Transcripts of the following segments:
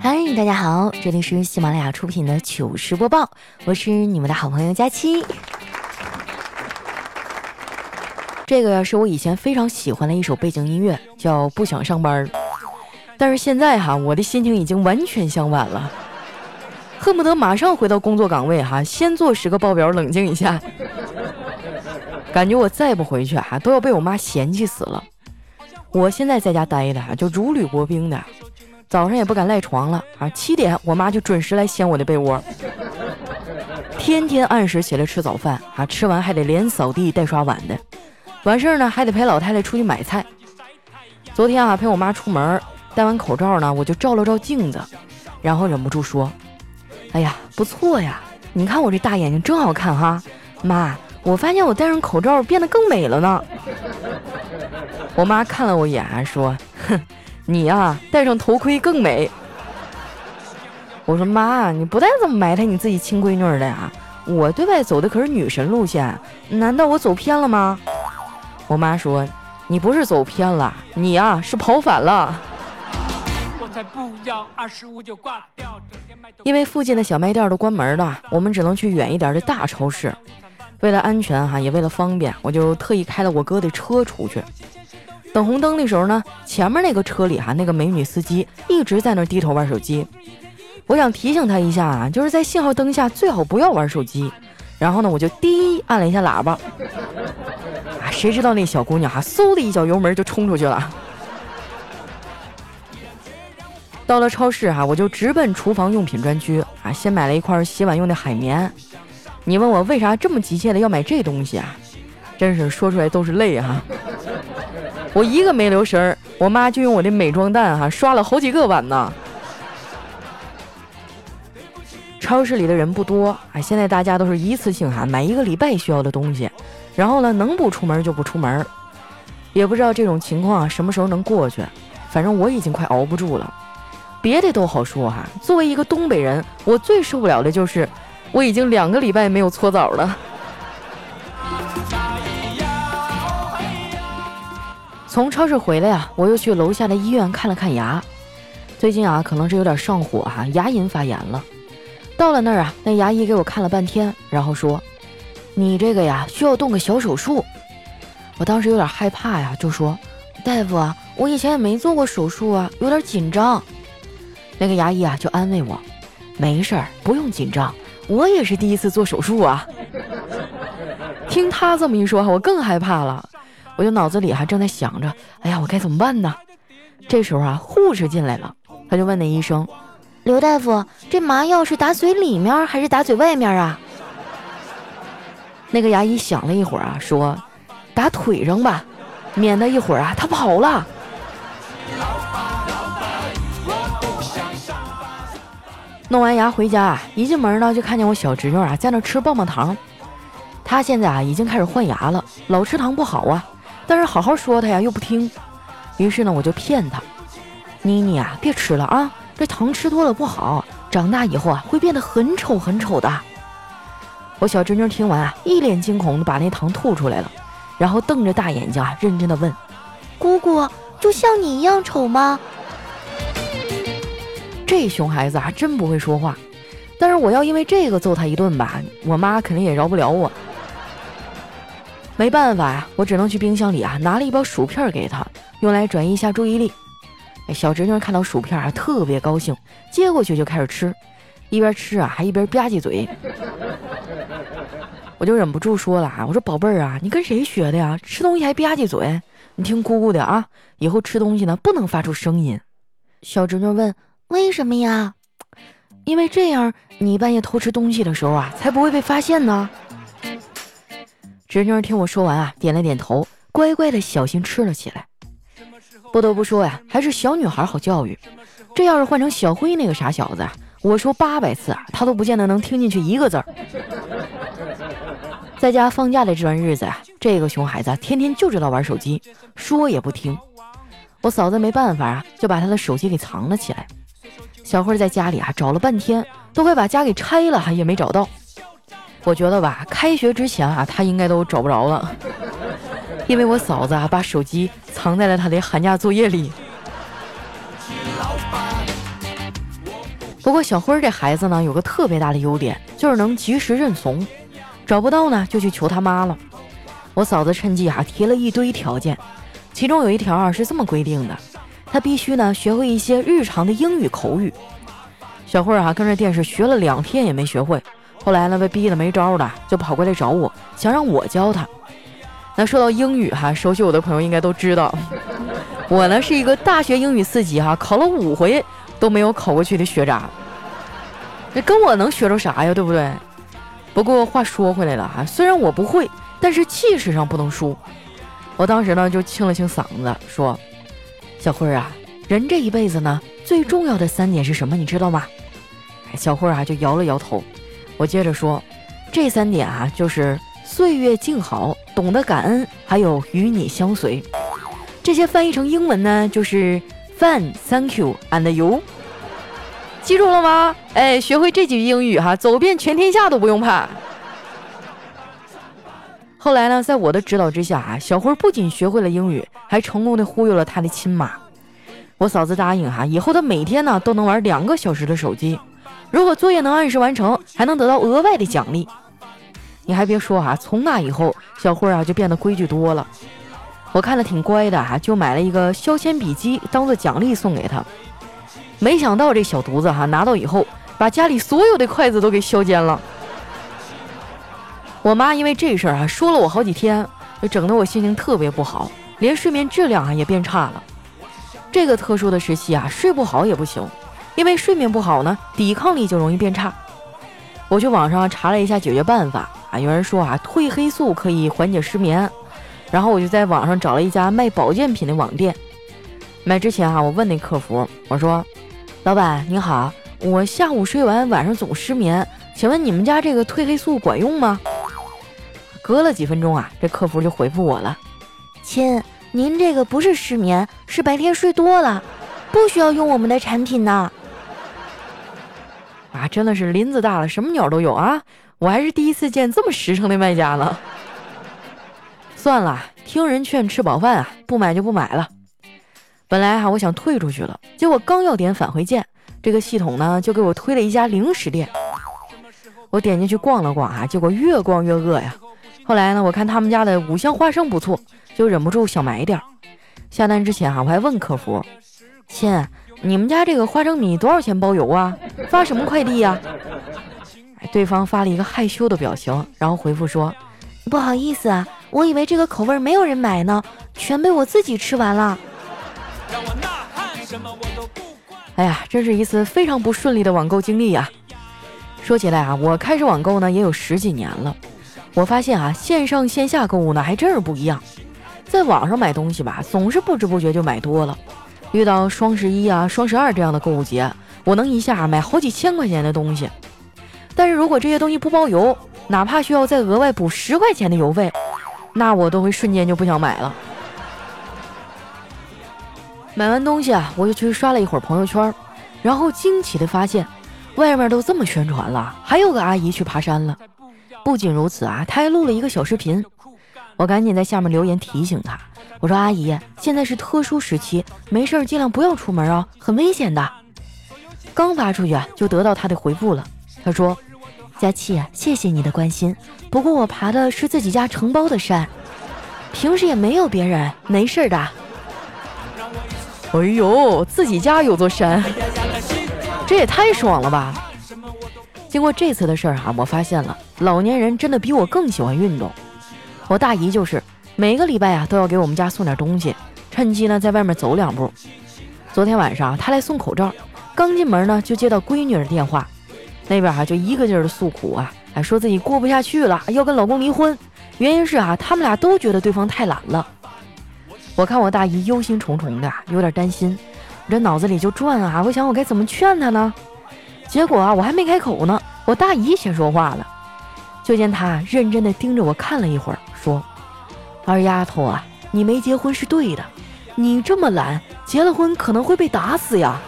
嗨，大家好，这里是喜马拉雅出品的糗事播报，我是你们的好朋友佳期。这个是我以前非常喜欢的一首背景音乐，叫《不想上班》。但是现在哈，我的心情已经完全相反了，恨不得马上回到工作岗位哈，先做十个报表冷静一下。感觉我再不回去哈，都要被我妈嫌弃死了。我现在在家待的就如履薄冰的，早上也不敢赖床了啊，七点我妈就准时来掀我的被窝，天天按时起来吃早饭啊，吃完还得连扫地带刷碗的，完事儿呢还得陪老太太出去买菜。昨天啊陪我妈出门。戴完口罩呢，我就照了照镜子，然后忍不住说：“哎呀，不错呀！你看我这大眼睛真好看哈，妈，我发现我戴上口罩变得更美了呢。”我妈看了我一眼，说：“哼，你呀，戴上头盔更美。”我说：“妈，你不带这么埋汰你自己亲闺女的呀？我对外走的可是女神路线，难道我走偏了吗？”我妈说：“你不是走偏了，你呀是跑反了。”不要二十五就挂掉。因为附近的小卖店都关门了，我们只能去远一点的大超市。为了安全哈，也为了方便，我就特意开了我哥的车出去。等红灯的时候呢，前面那个车里哈，那个美女司机一直在那低头玩手机。我想提醒她一下啊，就是在信号灯下最好不要玩手机。然后呢，我就滴按了一下喇叭。啊，谁知道那小姑娘哈，嗖的一脚油门就冲出去了。到了超市哈，我就直奔厨房用品专区啊，先买了一块洗碗用的海绵。你问我为啥这么急切的要买这东西啊？真是说出来都是泪哈。我一个没留神儿，我妈就用我的美妆蛋哈刷了好几个碗呢。超市里的人不多啊，现在大家都是一次性哈买一个礼拜需要的东西，然后呢能不出门就不出门，也不知道这种情况啊什么时候能过去。反正我已经快熬不住了。别的都好说哈，作为一个东北人，我最受不了的就是我已经两个礼拜没有搓澡了。从超市回来呀，我又去楼下的医院看了看牙。最近啊，可能是有点上火哈，牙龈发炎了。到了那儿啊，那牙医给我看了半天，然后说：“你这个呀，需要动个小手术。”我当时有点害怕呀，就说：“大夫啊，我以前也没做过手术啊，有点紧张。”那个牙医啊，就安慰我，没事儿，不用紧张，我也是第一次做手术啊。听他这么一说，我更害怕了，我就脑子里还正在想着，哎呀，我该怎么办呢？这时候啊，护士进来了，他就问那医生，刘大夫，这麻药是打嘴里面还是打嘴外面啊？那个牙医想了一会儿啊，说，打腿上吧，免得一会儿啊他跑了。弄完牙回家啊，一进门呢就看见我小侄女啊在那吃棒棒糖。她现在啊已经开始换牙了，老吃糖不好啊，但是好好说她呀又不听。于是呢我就骗她：“妮妮啊，别吃了啊，这糖吃多了不好，长大以后啊会变得很丑很丑的。”我小侄女听完啊，一脸惊恐的把那糖吐出来了，然后瞪着大眼睛啊认真的问：“姑姑，就像你一样丑吗？”这熊孩子还真不会说话，但是我要因为这个揍他一顿吧，我妈肯定也饶不了我。没办法呀，我只能去冰箱里啊拿了一包薯片给他，用来转移一下注意力。小侄女看到薯片啊特别高兴，接过去就开始吃，一边吃啊还一边吧唧嘴。我就忍不住说了啊，我说宝贝儿啊，你跟谁学的呀？吃东西还吧唧嘴？你听姑姑的啊，以后吃东西呢不能发出声音。小侄女问。为什么呀？因为这样，你半夜偷吃东西的时候啊，才不会被发现呢。侄女听我说完啊，点了点头，乖乖的小心吃了起来。不得不说呀，还是小女孩好教育。这要是换成小辉那个傻小子，我说八百次啊，他都不见得能听进去一个字儿。在家放假的这段日子啊，这个熊孩子天天就知道玩手机，说也不听。我嫂子没办法啊，就把他的手机给藏了起来。小慧在家里啊找了半天，都快把家给拆了，也没找到。我觉得吧，开学之前啊，他应该都找不着了，因为我嫂子啊把手机藏在了他的寒假作业里。不过小辉这孩子呢，有个特别大的优点，就是能及时认怂，找不到呢就去求他妈了。我嫂子趁机啊提了一堆条件，其中有一条啊是这么规定的：他必须呢学会一些日常的英语口语。小慧啊跟着电视学了两天也没学会，后来呢被逼得没招了，就跑过来找我，想让我教他。那说到英语哈，熟悉我的朋友应该都知道，我呢是一个大学英语四级哈，考了五回都没有考过去的学渣。那跟我能学着啥呀，对不对？不过话说回来了哈，虽然我不会，但是气势上不能输。我当时呢就清了清嗓子说：“小慧儿啊，人这一辈子呢最重要的三点是什么？你知道吗？”小慧儿啊就摇了摇头。我接着说：“这三点啊就是。”岁月静好，懂得感恩，还有与你相随，这些翻译成英文呢，就是 fun, thank you and you。记住了吗？哎，学会这几句英语哈，走遍全天下都不用怕。后来呢，在我的指导之下啊，小辉不仅学会了英语，还成功的忽悠了他的亲妈。我嫂子答应哈，以后他每天呢都能玩两个小时的手机，如果作业能按时完成，还能得到额外的奖励。你还别说哈，从那以后，小慧啊就变得规矩多了。我看着挺乖的哈，就买了一个削铅笔机当做奖励送给他。没想到这小犊子哈拿到以后，把家里所有的筷子都给削尖了。我妈因为这事儿啊说了我好几天，就整得我心情特别不好，连睡眠质量啊也变差了。这个特殊的时期啊，睡不好也不行，因为睡眠不好呢，抵抗力就容易变差。我去网上查了一下解决办法。啊，有人说啊，褪黑素可以缓解失眠，然后我就在网上找了一家卖保健品的网店。买之前啊，我问那客服，我说：“老板你好，我下午睡完，晚上总失眠，请问你们家这个褪黑素管用吗？”隔了几分钟啊，这客服就回复我了：“亲，您这个不是失眠，是白天睡多了，不需要用我们的产品呢。”啊，真的是林子大了，什么鸟都有啊！我还是第一次见这么实诚的卖家呢。算了，听人劝，吃饱饭啊，不买就不买了。本来哈，我想退出去了，结果刚要点返回键，这个系统呢就给我推了一家零食店。我点进去逛了逛啊，结果越逛越饿呀。后来呢，我看他们家的五香花生不错，就忍不住想买点。下单之前哈，我还问客服：“亲，你们家这个花生米多少钱包邮啊？发什么快递呀？”对方发了一个害羞的表情，然后回复说：“不好意思啊，我以为这个口味没有人买呢，全被我自己吃完了。”哎呀，真是一次非常不顺利的网购经历呀！说起来啊，我开始网购呢也有十几年了，我发现啊，线上线下购物呢还真是不一样。在网上买东西吧，总是不知不觉就买多了，遇到双十一啊、双十二这样的购物节，我能一下买好几千块钱的东西。但是如果这些东西不包邮，哪怕需要再额外补十块钱的邮费，那我都会瞬间就不想买了。买完东西啊，我就去刷了一会儿朋友圈，然后惊奇的发现，外面都这么宣传了，还有个阿姨去爬山了。不仅如此啊，她还录了一个小视频。我赶紧在下面留言提醒她，我说：“阿姨，现在是特殊时期，没事尽量不要出门啊，很危险的。”刚发出去，就得到他的回复了。他说。佳琪，谢谢你的关心。不过我爬的是自己家承包的山，平时也没有别人，没事的。哎呦，自己家有座山，这也太爽了吧！经过这次的事儿哈，我发现了老年人真的比我更喜欢运动。我大姨就是每个礼拜啊都要给我们家送点东西，趁机呢在外面走两步。昨天晚上他来送口罩，刚进门呢就接到闺女的电话。那边哈就一个劲儿的诉苦啊，还说自己过不下去了，要跟老公离婚。原因是啊，他们俩都觉得对方太懒了。我看我大姨忧心忡忡的，有点担心。我这脑子里就转啊，我想我该怎么劝她呢？结果啊，我还没开口呢，我大姨先说话了。就见她认真的盯着我看了一会儿，说：“二丫头啊，你没结婚是对的，你这么懒，结了婚可能会被打死呀。”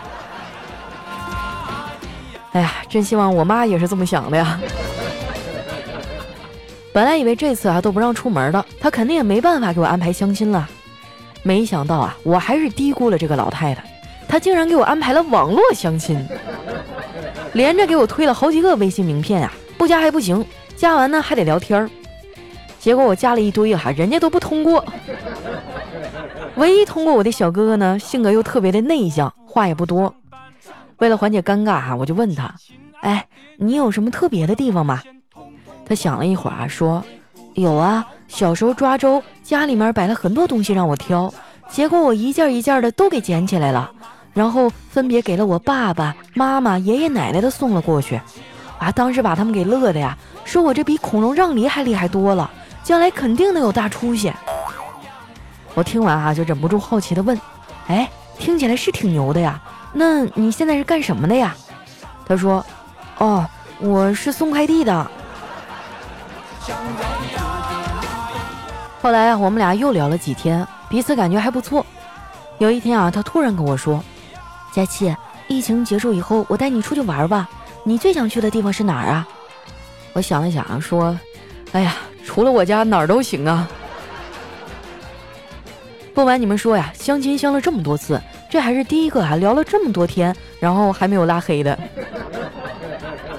哎呀，真希望我妈也是这么想的呀！本来以为这次啊都不让出门了，她肯定也没办法给我安排相亲了。没想到啊，我还是低估了这个老太太，她竟然给我安排了网络相亲。连着给我推了好几个微信名片啊，不加还不行，加完呢还得聊天儿。结果我加了一堆哈，人家都不通过。唯一通过我的小哥哥呢，性格又特别的内向，话也不多。为了缓解尴尬哈，我就问他：“哎，你有什么特别的地方吗？”他想了一会儿啊，说：“有啊，小时候抓周，家里面摆了很多东西让我挑，结果我一件一件的都给捡起来了，然后分别给了我爸爸妈妈、爷爷奶奶的送了过去。啊，当时把他们给乐的呀，说我这比孔融让梨还厉害多了。”将来肯定能有大出息。我听完啊，就忍不住好奇的问：“哎，听起来是挺牛的呀？那你现在是干什么的呀？”他说：“哦，我是送快递的。”后来，我们俩又聊了几天，彼此感觉还不错。有一天啊，他突然跟我说：“佳琪，疫情结束以后，我带你出去玩吧。你最想去的地方是哪儿啊？”我想了想，说：“哎呀。”除了我家哪儿都行啊！不瞒你们说呀，相亲相了这么多次，这还是第一个啊，聊了这么多天，然后还没有拉黑的。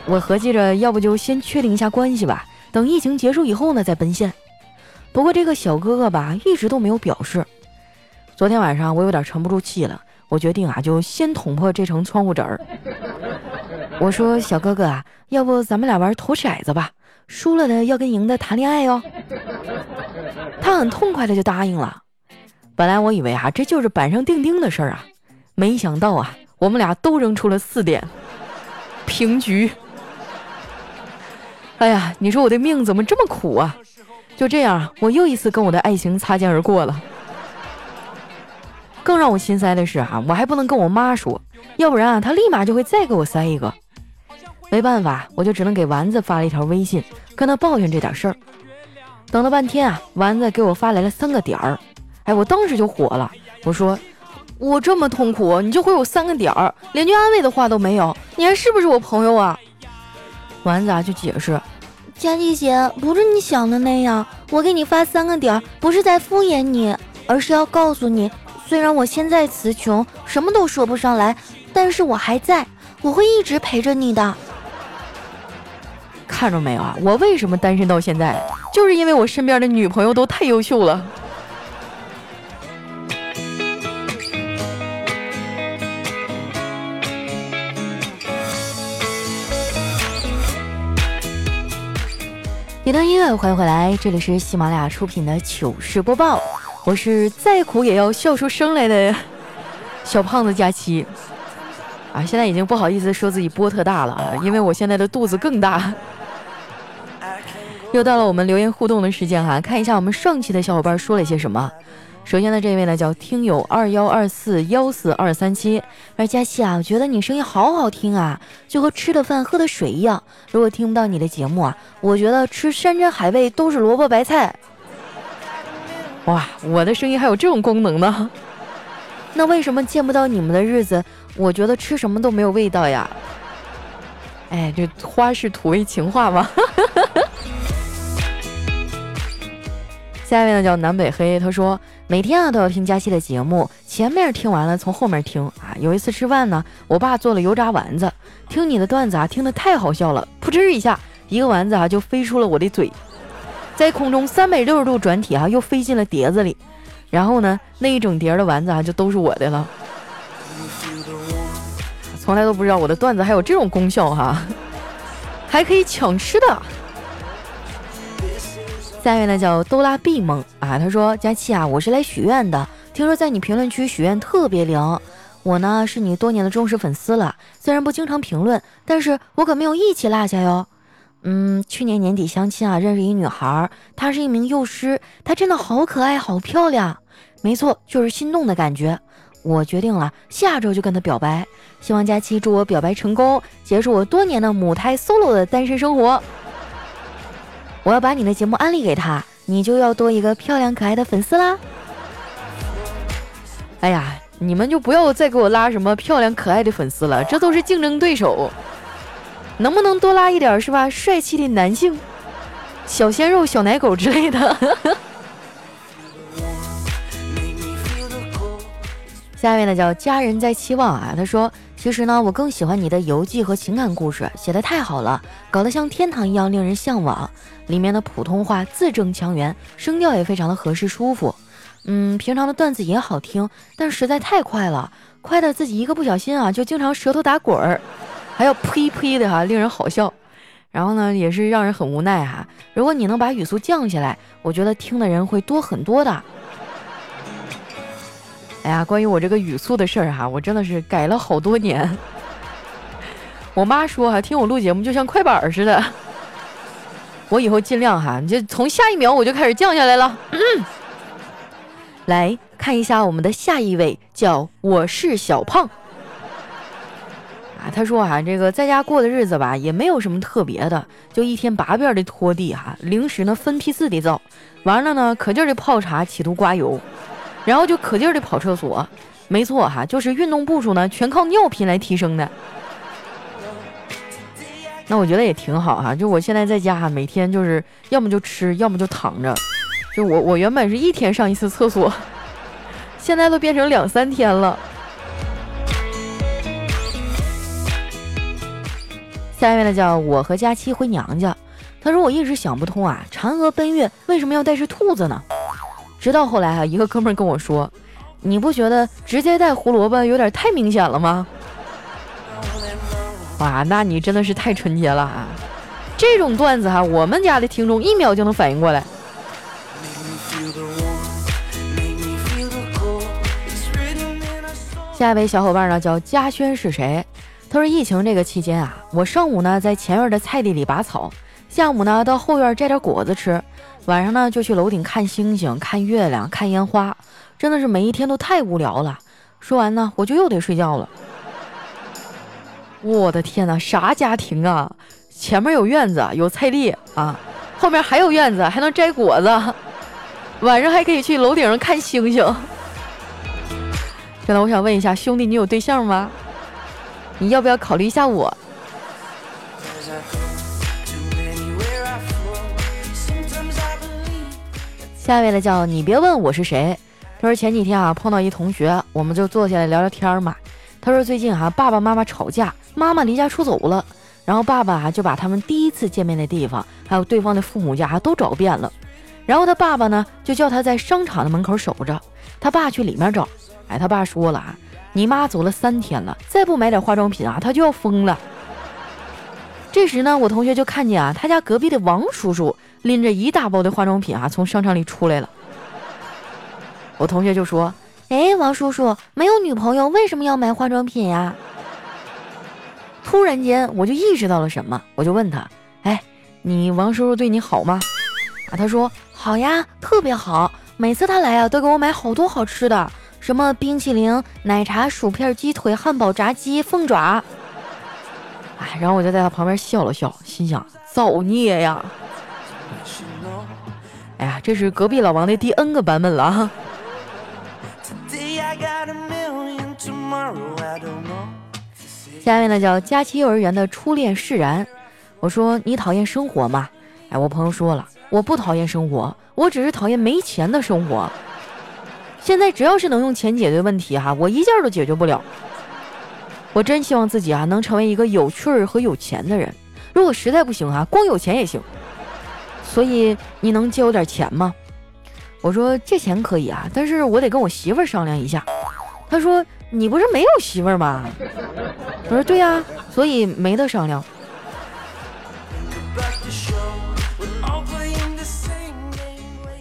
我合计着，要不就先确定一下关系吧，等疫情结束以后呢，再奔现。不过这个小哥哥吧，一直都没有表示。昨天晚上我有点沉不住气了，我决定啊，就先捅破这层窗户纸儿。我说：“小哥哥啊，要不咱们俩玩投骰子吧？”输了的要跟赢的谈恋爱哟，他很痛快的就答应了。本来我以为啊，这就是板上钉钉的事儿啊，没想到啊，我们俩都扔出了四点，平局。哎呀，你说我的命怎么这么苦啊？就这样，我又一次跟我的爱情擦肩而过了。更让我心塞的是啊，我还不能跟我妈说，要不然啊，她立马就会再给我塞一个。没办法，我就只能给丸子发了一条微信，跟他抱怨这点事儿。等了半天啊，丸子给我发来了三个点儿，哎，我当时就火了，我说：“我这么痛苦，你就回我三个点儿，连句安慰的话都没有，你还是不是我朋友啊？”丸子啊就解释：“佳琪姐，不是你想的那样，我给你发三个点儿，不是在敷衍你，而是要告诉你，虽然我现在词穷，什么都说不上来，但是我还在，我会一直陪着你的。”看着没有啊？我为什么单身到现在？就是因为我身边的女朋友都太优秀了。一段音乐，欢迎回来，这里是喜马拉雅出品的糗事播报，我是再苦也要笑出声来的小胖子佳期。啊，现在已经不好意思说自己波特大了啊，因为我现在的肚子更大。又到了我们留言互动的时间哈，看一下我们上期的小伙伴说了些什么。首先呢，这位呢叫听友二幺二四幺四二三七，而佳琪啊，我觉得你声音好好听啊，就和吃的饭喝的水一样。如果听不到你的节目啊，我觉得吃山珍海味都是萝卜白菜。哇，我的声音还有这种功能呢？那为什么见不到你们的日子，我觉得吃什么都没有味道呀？哎，这花式土味情话吗？下一位呢叫南北黑，他说每天啊都要听佳期的节目，前面听完了从后面听啊。有一次吃饭呢，我爸做了油炸丸子，听你的段子啊听得太好笑了，噗嗤一下，一个丸子啊就飞出了我的嘴，在空中三百六十度转体啊又飞进了碟子里，然后呢那一整碟的丸子啊就都是我的了。从来都不知道我的段子还有这种功效哈，还可以抢吃的。下一位呢叫哆啦 B 梦啊，他说：“佳期啊，我是来许愿的，听说在你评论区许愿特别灵。我呢是你多年的忠实粉丝了，虽然不经常评论，但是我可没有一起落下哟。嗯，去年年底相亲啊，认识一女孩，她是一名幼师，她真的好可爱，好漂亮。没错，就是心动的感觉。我决定了，下周就跟她表白。希望佳期祝我表白成功，结束我多年的母胎 solo 的单身生活。”我要把你的节目安利给他，你就要多一个漂亮可爱的粉丝啦！哎呀，你们就不要再给我拉什么漂亮可爱的粉丝了，这都是竞争对手。能不能多拉一点是吧？帅气的男性，小鲜肉、小奶狗之类的。下面呢叫家人在期望啊，他说。其实呢，我更喜欢你的游记和情感故事，写的太好了，搞得像天堂一样令人向往。里面的普通话字正腔圆，声调也非常的合适舒服。嗯，平常的段子也好听，但实在太快了，快的自己一个不小心啊，就经常舌头打滚儿，还要呸呸的哈，令人好笑。然后呢，也是让人很无奈哈。如果你能把语速降下来，我觉得听的人会多很多的。哎呀，关于我这个语速的事儿哈，我真的是改了好多年。我妈说哈，听我录节目就像快板似的。我以后尽量哈，你就从下一秒我就开始降下来了。来看一下我们的下一位，叫我是小胖。啊，他说哈，这个在家过的日子吧，也没有什么特别的，就一天八遍的拖地哈，零食呢分批次的造，完了呢可劲儿的泡茶，企图刮油。然后就可劲儿的跑厕所，没错哈，就是运动步数呢，全靠尿频来提升的。那我觉得也挺好哈，就我现在在家，每天就是要么就吃，要么就躺着。就我我原本是一天上一次厕所，现在都变成两三天了。下面呢叫我和佳期回娘家，他说我一直想不通啊，嫦娥奔月为什么要带只兔子呢？直到后来哈，一个哥们跟我说：“你不觉得直接带胡萝卜有点太明显了吗？”哇，那你真的是太纯洁了啊！这种段子哈，我们家的听众一秒就能反应过来。下一位小伙伴呢叫嘉轩是谁？他说疫情这个期间啊，我上午呢在前院的菜地里拔草，下午呢到后院摘点果子吃。晚上呢，就去楼顶看星星、看月亮、看烟花，真的是每一天都太无聊了。说完呢，我就又得睡觉了。我的天哪，啥家庭啊？前面有院子，有菜地啊，后面还有院子，还能摘果子，晚上还可以去楼顶上看星星。真的，我想问一下兄弟，你有对象吗？你要不要考虑一下我？下一位呢，叫你别问我是谁。他说前几天啊碰到一同学，我们就坐下来聊聊天嘛。他说最近哈爸爸妈妈吵架，妈妈离家出走了，然后爸爸啊就把他们第一次见面的地方，还有对方的父母家都找遍了。然后他爸爸呢就叫他在商场的门口守着，他爸去里面找。哎，他爸说了啊，你妈走了三天了，再不买点化妆品啊，他就要疯了。这时呢，我同学就看见啊他家隔壁的王叔叔。拎着一大包的化妆品啊，从商场里出来了。我同学就说：“哎，王叔叔没有女朋友，为什么要买化妆品呀？”突然间，我就意识到了什么，我就问他：“哎，你王叔叔对你好吗？”啊，他说：“好呀，特别好，每次他来啊，都给我买好多好吃的，什么冰淇淋、奶茶、薯片、鸡腿、汉堡、炸鸡、凤爪。”哎，然后我就在他旁边笑了笑，心想：造孽呀！哎呀，这是隔壁老王的第 N 个版本了哈。下面呢叫佳期幼儿园的初恋释然。我说你讨厌生活吗？哎，我朋友说了，我不讨厌生活，我只是讨厌没钱的生活。现在只要是能用钱解决问题哈，我一件都解决不了。我真希望自己啊能成为一个有趣儿和有钱的人。如果实在不行啊，光有钱也行。所以你能借我点钱吗？我说借钱可以啊，但是我得跟我媳妇儿商量一下。他说你不是没有媳妇儿吗？我说对呀，所以没得商量。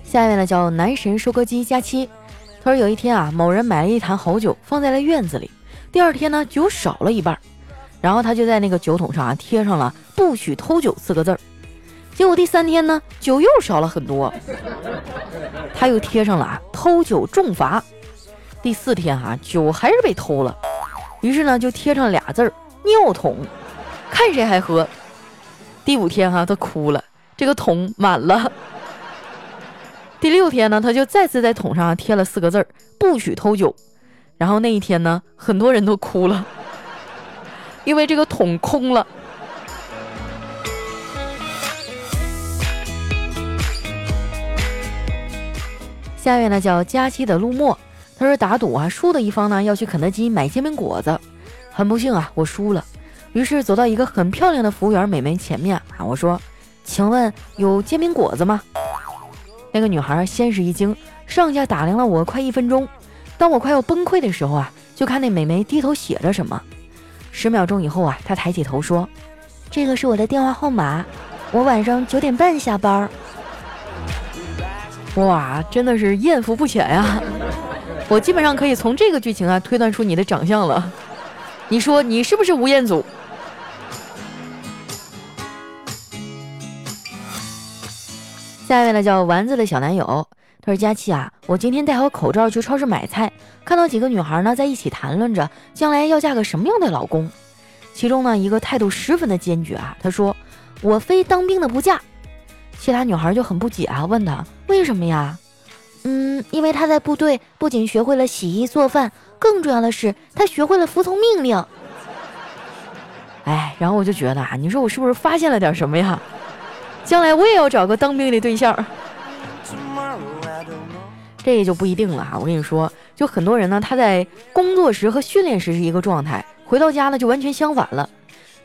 下面呢叫男神收割机佳期，他说有一天啊，某人买了一坛好酒放在了院子里，第二天呢酒少了一半，然后他就在那个酒桶上啊贴上了“不许偷酒”四个字儿。结果第三天呢，酒又少了很多，他又贴上了啊偷酒重罚。第四天哈，酒还是被偷了，于是呢就贴上俩字儿尿桶，看谁还喝。第五天哈，他哭了，这个桶满了。第六天呢，他就再次在桶上贴了四个字儿不许偷酒，然后那一天呢，很多人都哭了，因为这个桶空了。下面呢叫佳期的陆墨，他说打赌啊，输的一方呢要去肯德基买煎饼果子。很不幸啊，我输了。于是走到一个很漂亮的服务员美眉前面啊，我说：“请问有煎饼果子吗？”那个女孩先是一惊，上下打量了我快一分钟。当我快要崩溃的时候啊，就看那美眉低头写着什么。十秒钟以后啊，她抬起头说：“这个是我的电话号码，我晚上九点半下班。”哇，真的是艳福不浅呀！我基本上可以从这个剧情啊推断出你的长相了。你说你是不是吴彦祖？下一位呢叫丸子的小男友，他说：“佳琪啊，我今天戴好口罩去超市买菜，看到几个女孩呢在一起谈论着将来要嫁个什么样的老公。其中呢一个态度十分的坚决啊，他说：我非当兵的不嫁。其他女孩就很不解啊，问他为什么呀？嗯，因为他在部队不仅学会了洗衣做饭，更重要的是他学会了服从命令。哎，然后我就觉得啊，你说我是不是发现了点什么呀？”将来我也要找个当兵的对象，这也就不一定了哈。我跟你说，就很多人呢，他在工作时和训练时是一个状态，回到家呢就完全相反了。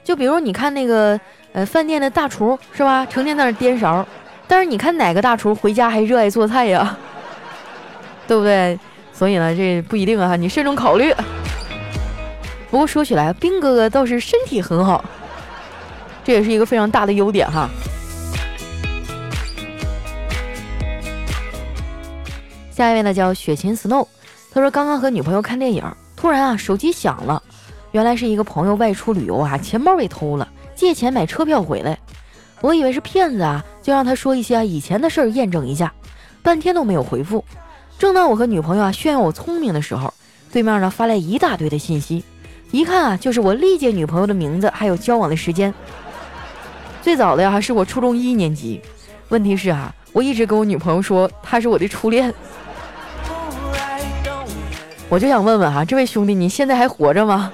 就比如你看那个呃饭店的大厨是吧，成天在那颠勺，但是你看哪个大厨回家还热爱做菜呀？对不对？所以呢，这不一定啊，你慎重考虑。不过说起来，兵哥哥倒是身体很好，这也是一个非常大的优点哈。下一位呢叫雪琴 Snow，他说刚刚和女朋友看电影，突然啊手机响了，原来是一个朋友外出旅游啊，钱包被偷了，借钱买车票回来，我以为是骗子啊，就让他说一些以前的事儿验证一下，半天都没有回复。正当我和女朋友啊炫耀我聪明的时候，对面呢发来一大堆的信息，一看啊就是我历届女朋友的名字还有交往的时间。最早的呀是我初中一年级，问题是啊我一直跟我女朋友说她是我的初恋。我就想问问哈，这位兄弟，你现在还活着吗？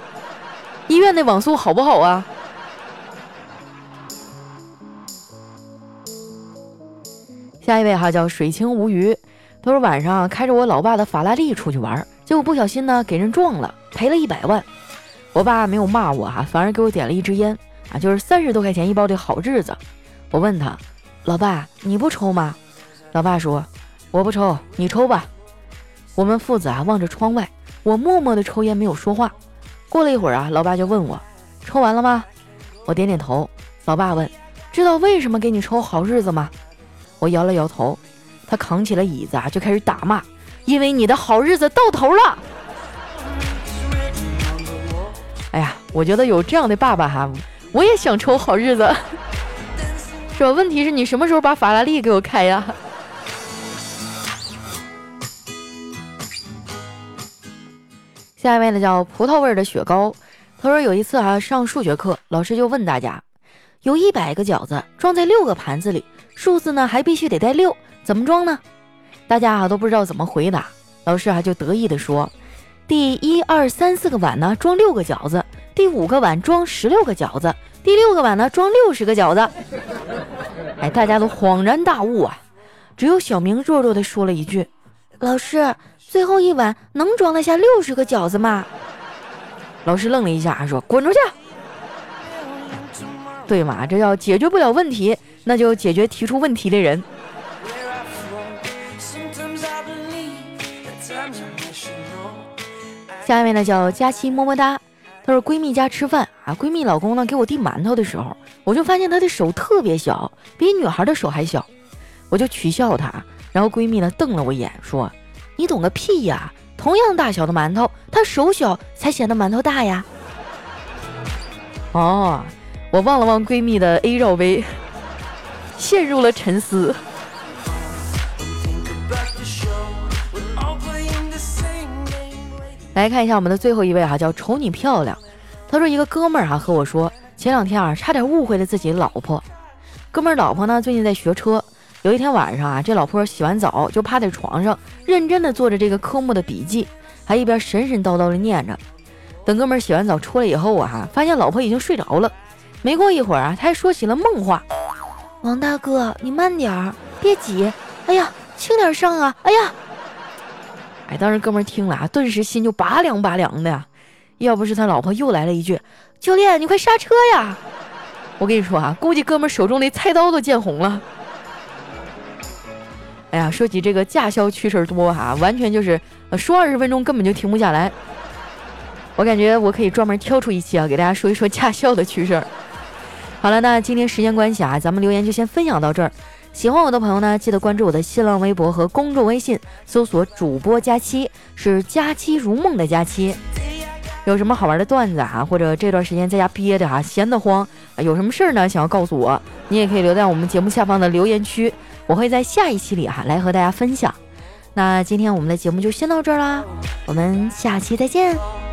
医院的网速好不好啊？下一位哈叫水清无鱼，他说晚上开着我老爸的法拉利出去玩，结果不小心呢给人撞了，赔了一百万。我爸没有骂我哈，反而给我点了一支烟啊，就是三十多块钱一包的好日子。我问他，老爸你不抽吗？老爸说我不抽，你抽吧。我们父子啊望着窗外，我默默的抽烟，没有说话。过了一会儿啊，老爸就问我：“抽完了吗？”我点点头。老爸问：“知道为什么给你抽好日子吗？”我摇了摇头。他扛起了椅子啊，就开始打骂：“因为你的好日子到头了！”哎呀，我觉得有这样的爸爸哈，我也想抽好日子，是吧？问题是你什么时候把法拉利给我开呀？下一位呢叫葡萄味的雪糕，他说有一次啊上数学课，老师就问大家，有一百个饺子装在六个盘子里，数字呢还必须得带六，怎么装呢？大家啊都不知道怎么回答，老师啊就得意的说，第一二三四个碗呢装六个饺子，第五个碗装十六个饺子，第六个碗呢装六十个饺子。哎，大家都恍然大悟啊，只有小明弱弱的说了一句，老师。最后一碗能装得下六十个饺子吗？老师愣了一下，说：“滚出去！”对嘛，这要解决不了问题，那就解决提出问题的人。下一位呢叫佳期么么哒，她说闺蜜家吃饭啊，闺蜜老公呢给我递馒头的时候，我就发现她的手特别小，比女孩的手还小，我就取笑她，然后闺蜜呢瞪了我一眼，说。你懂个屁呀！同样大小的馒头，她手小才显得馒头大呀。哦，我望了望闺蜜的 A 罩杯，陷入了沉思。来看一下我们的最后一位哈，叫瞅你漂亮。他说一个哥们儿哈和我说，前两天啊差点误会了自己老婆。哥们儿老婆呢最近在学车。有一天晚上啊，这老婆洗完澡就趴在床上，认真的做着这个科目的笔记，还一边神神叨叨的念着。等哥们儿洗完澡出来以后啊，发现老婆已经睡着了。没过一会儿啊，他还说起了梦话：“王大哥，你慢点儿，别挤。哎呀，轻点上啊！哎呀，哎，当时哥们听了啊，顿时心就拔凉拔凉的呀，要不是他老婆又来了一句：“教练，你快刹车呀！”我跟你说啊，估计哥们手中那菜刀都见红了。哎呀，说起这个驾校趣事多哈，完全就是说二十分钟根本就停不下来。我感觉我可以专门挑出一期啊，给大家说一说驾校的趣事儿。好了，那今天时间关系啊，咱们留言就先分享到这儿。喜欢我的朋友呢，记得关注我的新浪微博和公众微信，搜索“主播佳期”，是“佳期如梦”的佳期。有什么好玩的段子啊，或者这段时间在家憋的哈，闲得慌，有什么事儿呢，想要告诉我，你也可以留在我们节目下方的留言区，我会在下一期里哈来和大家分享。那今天我们的节目就先到这儿啦，我们下期再见。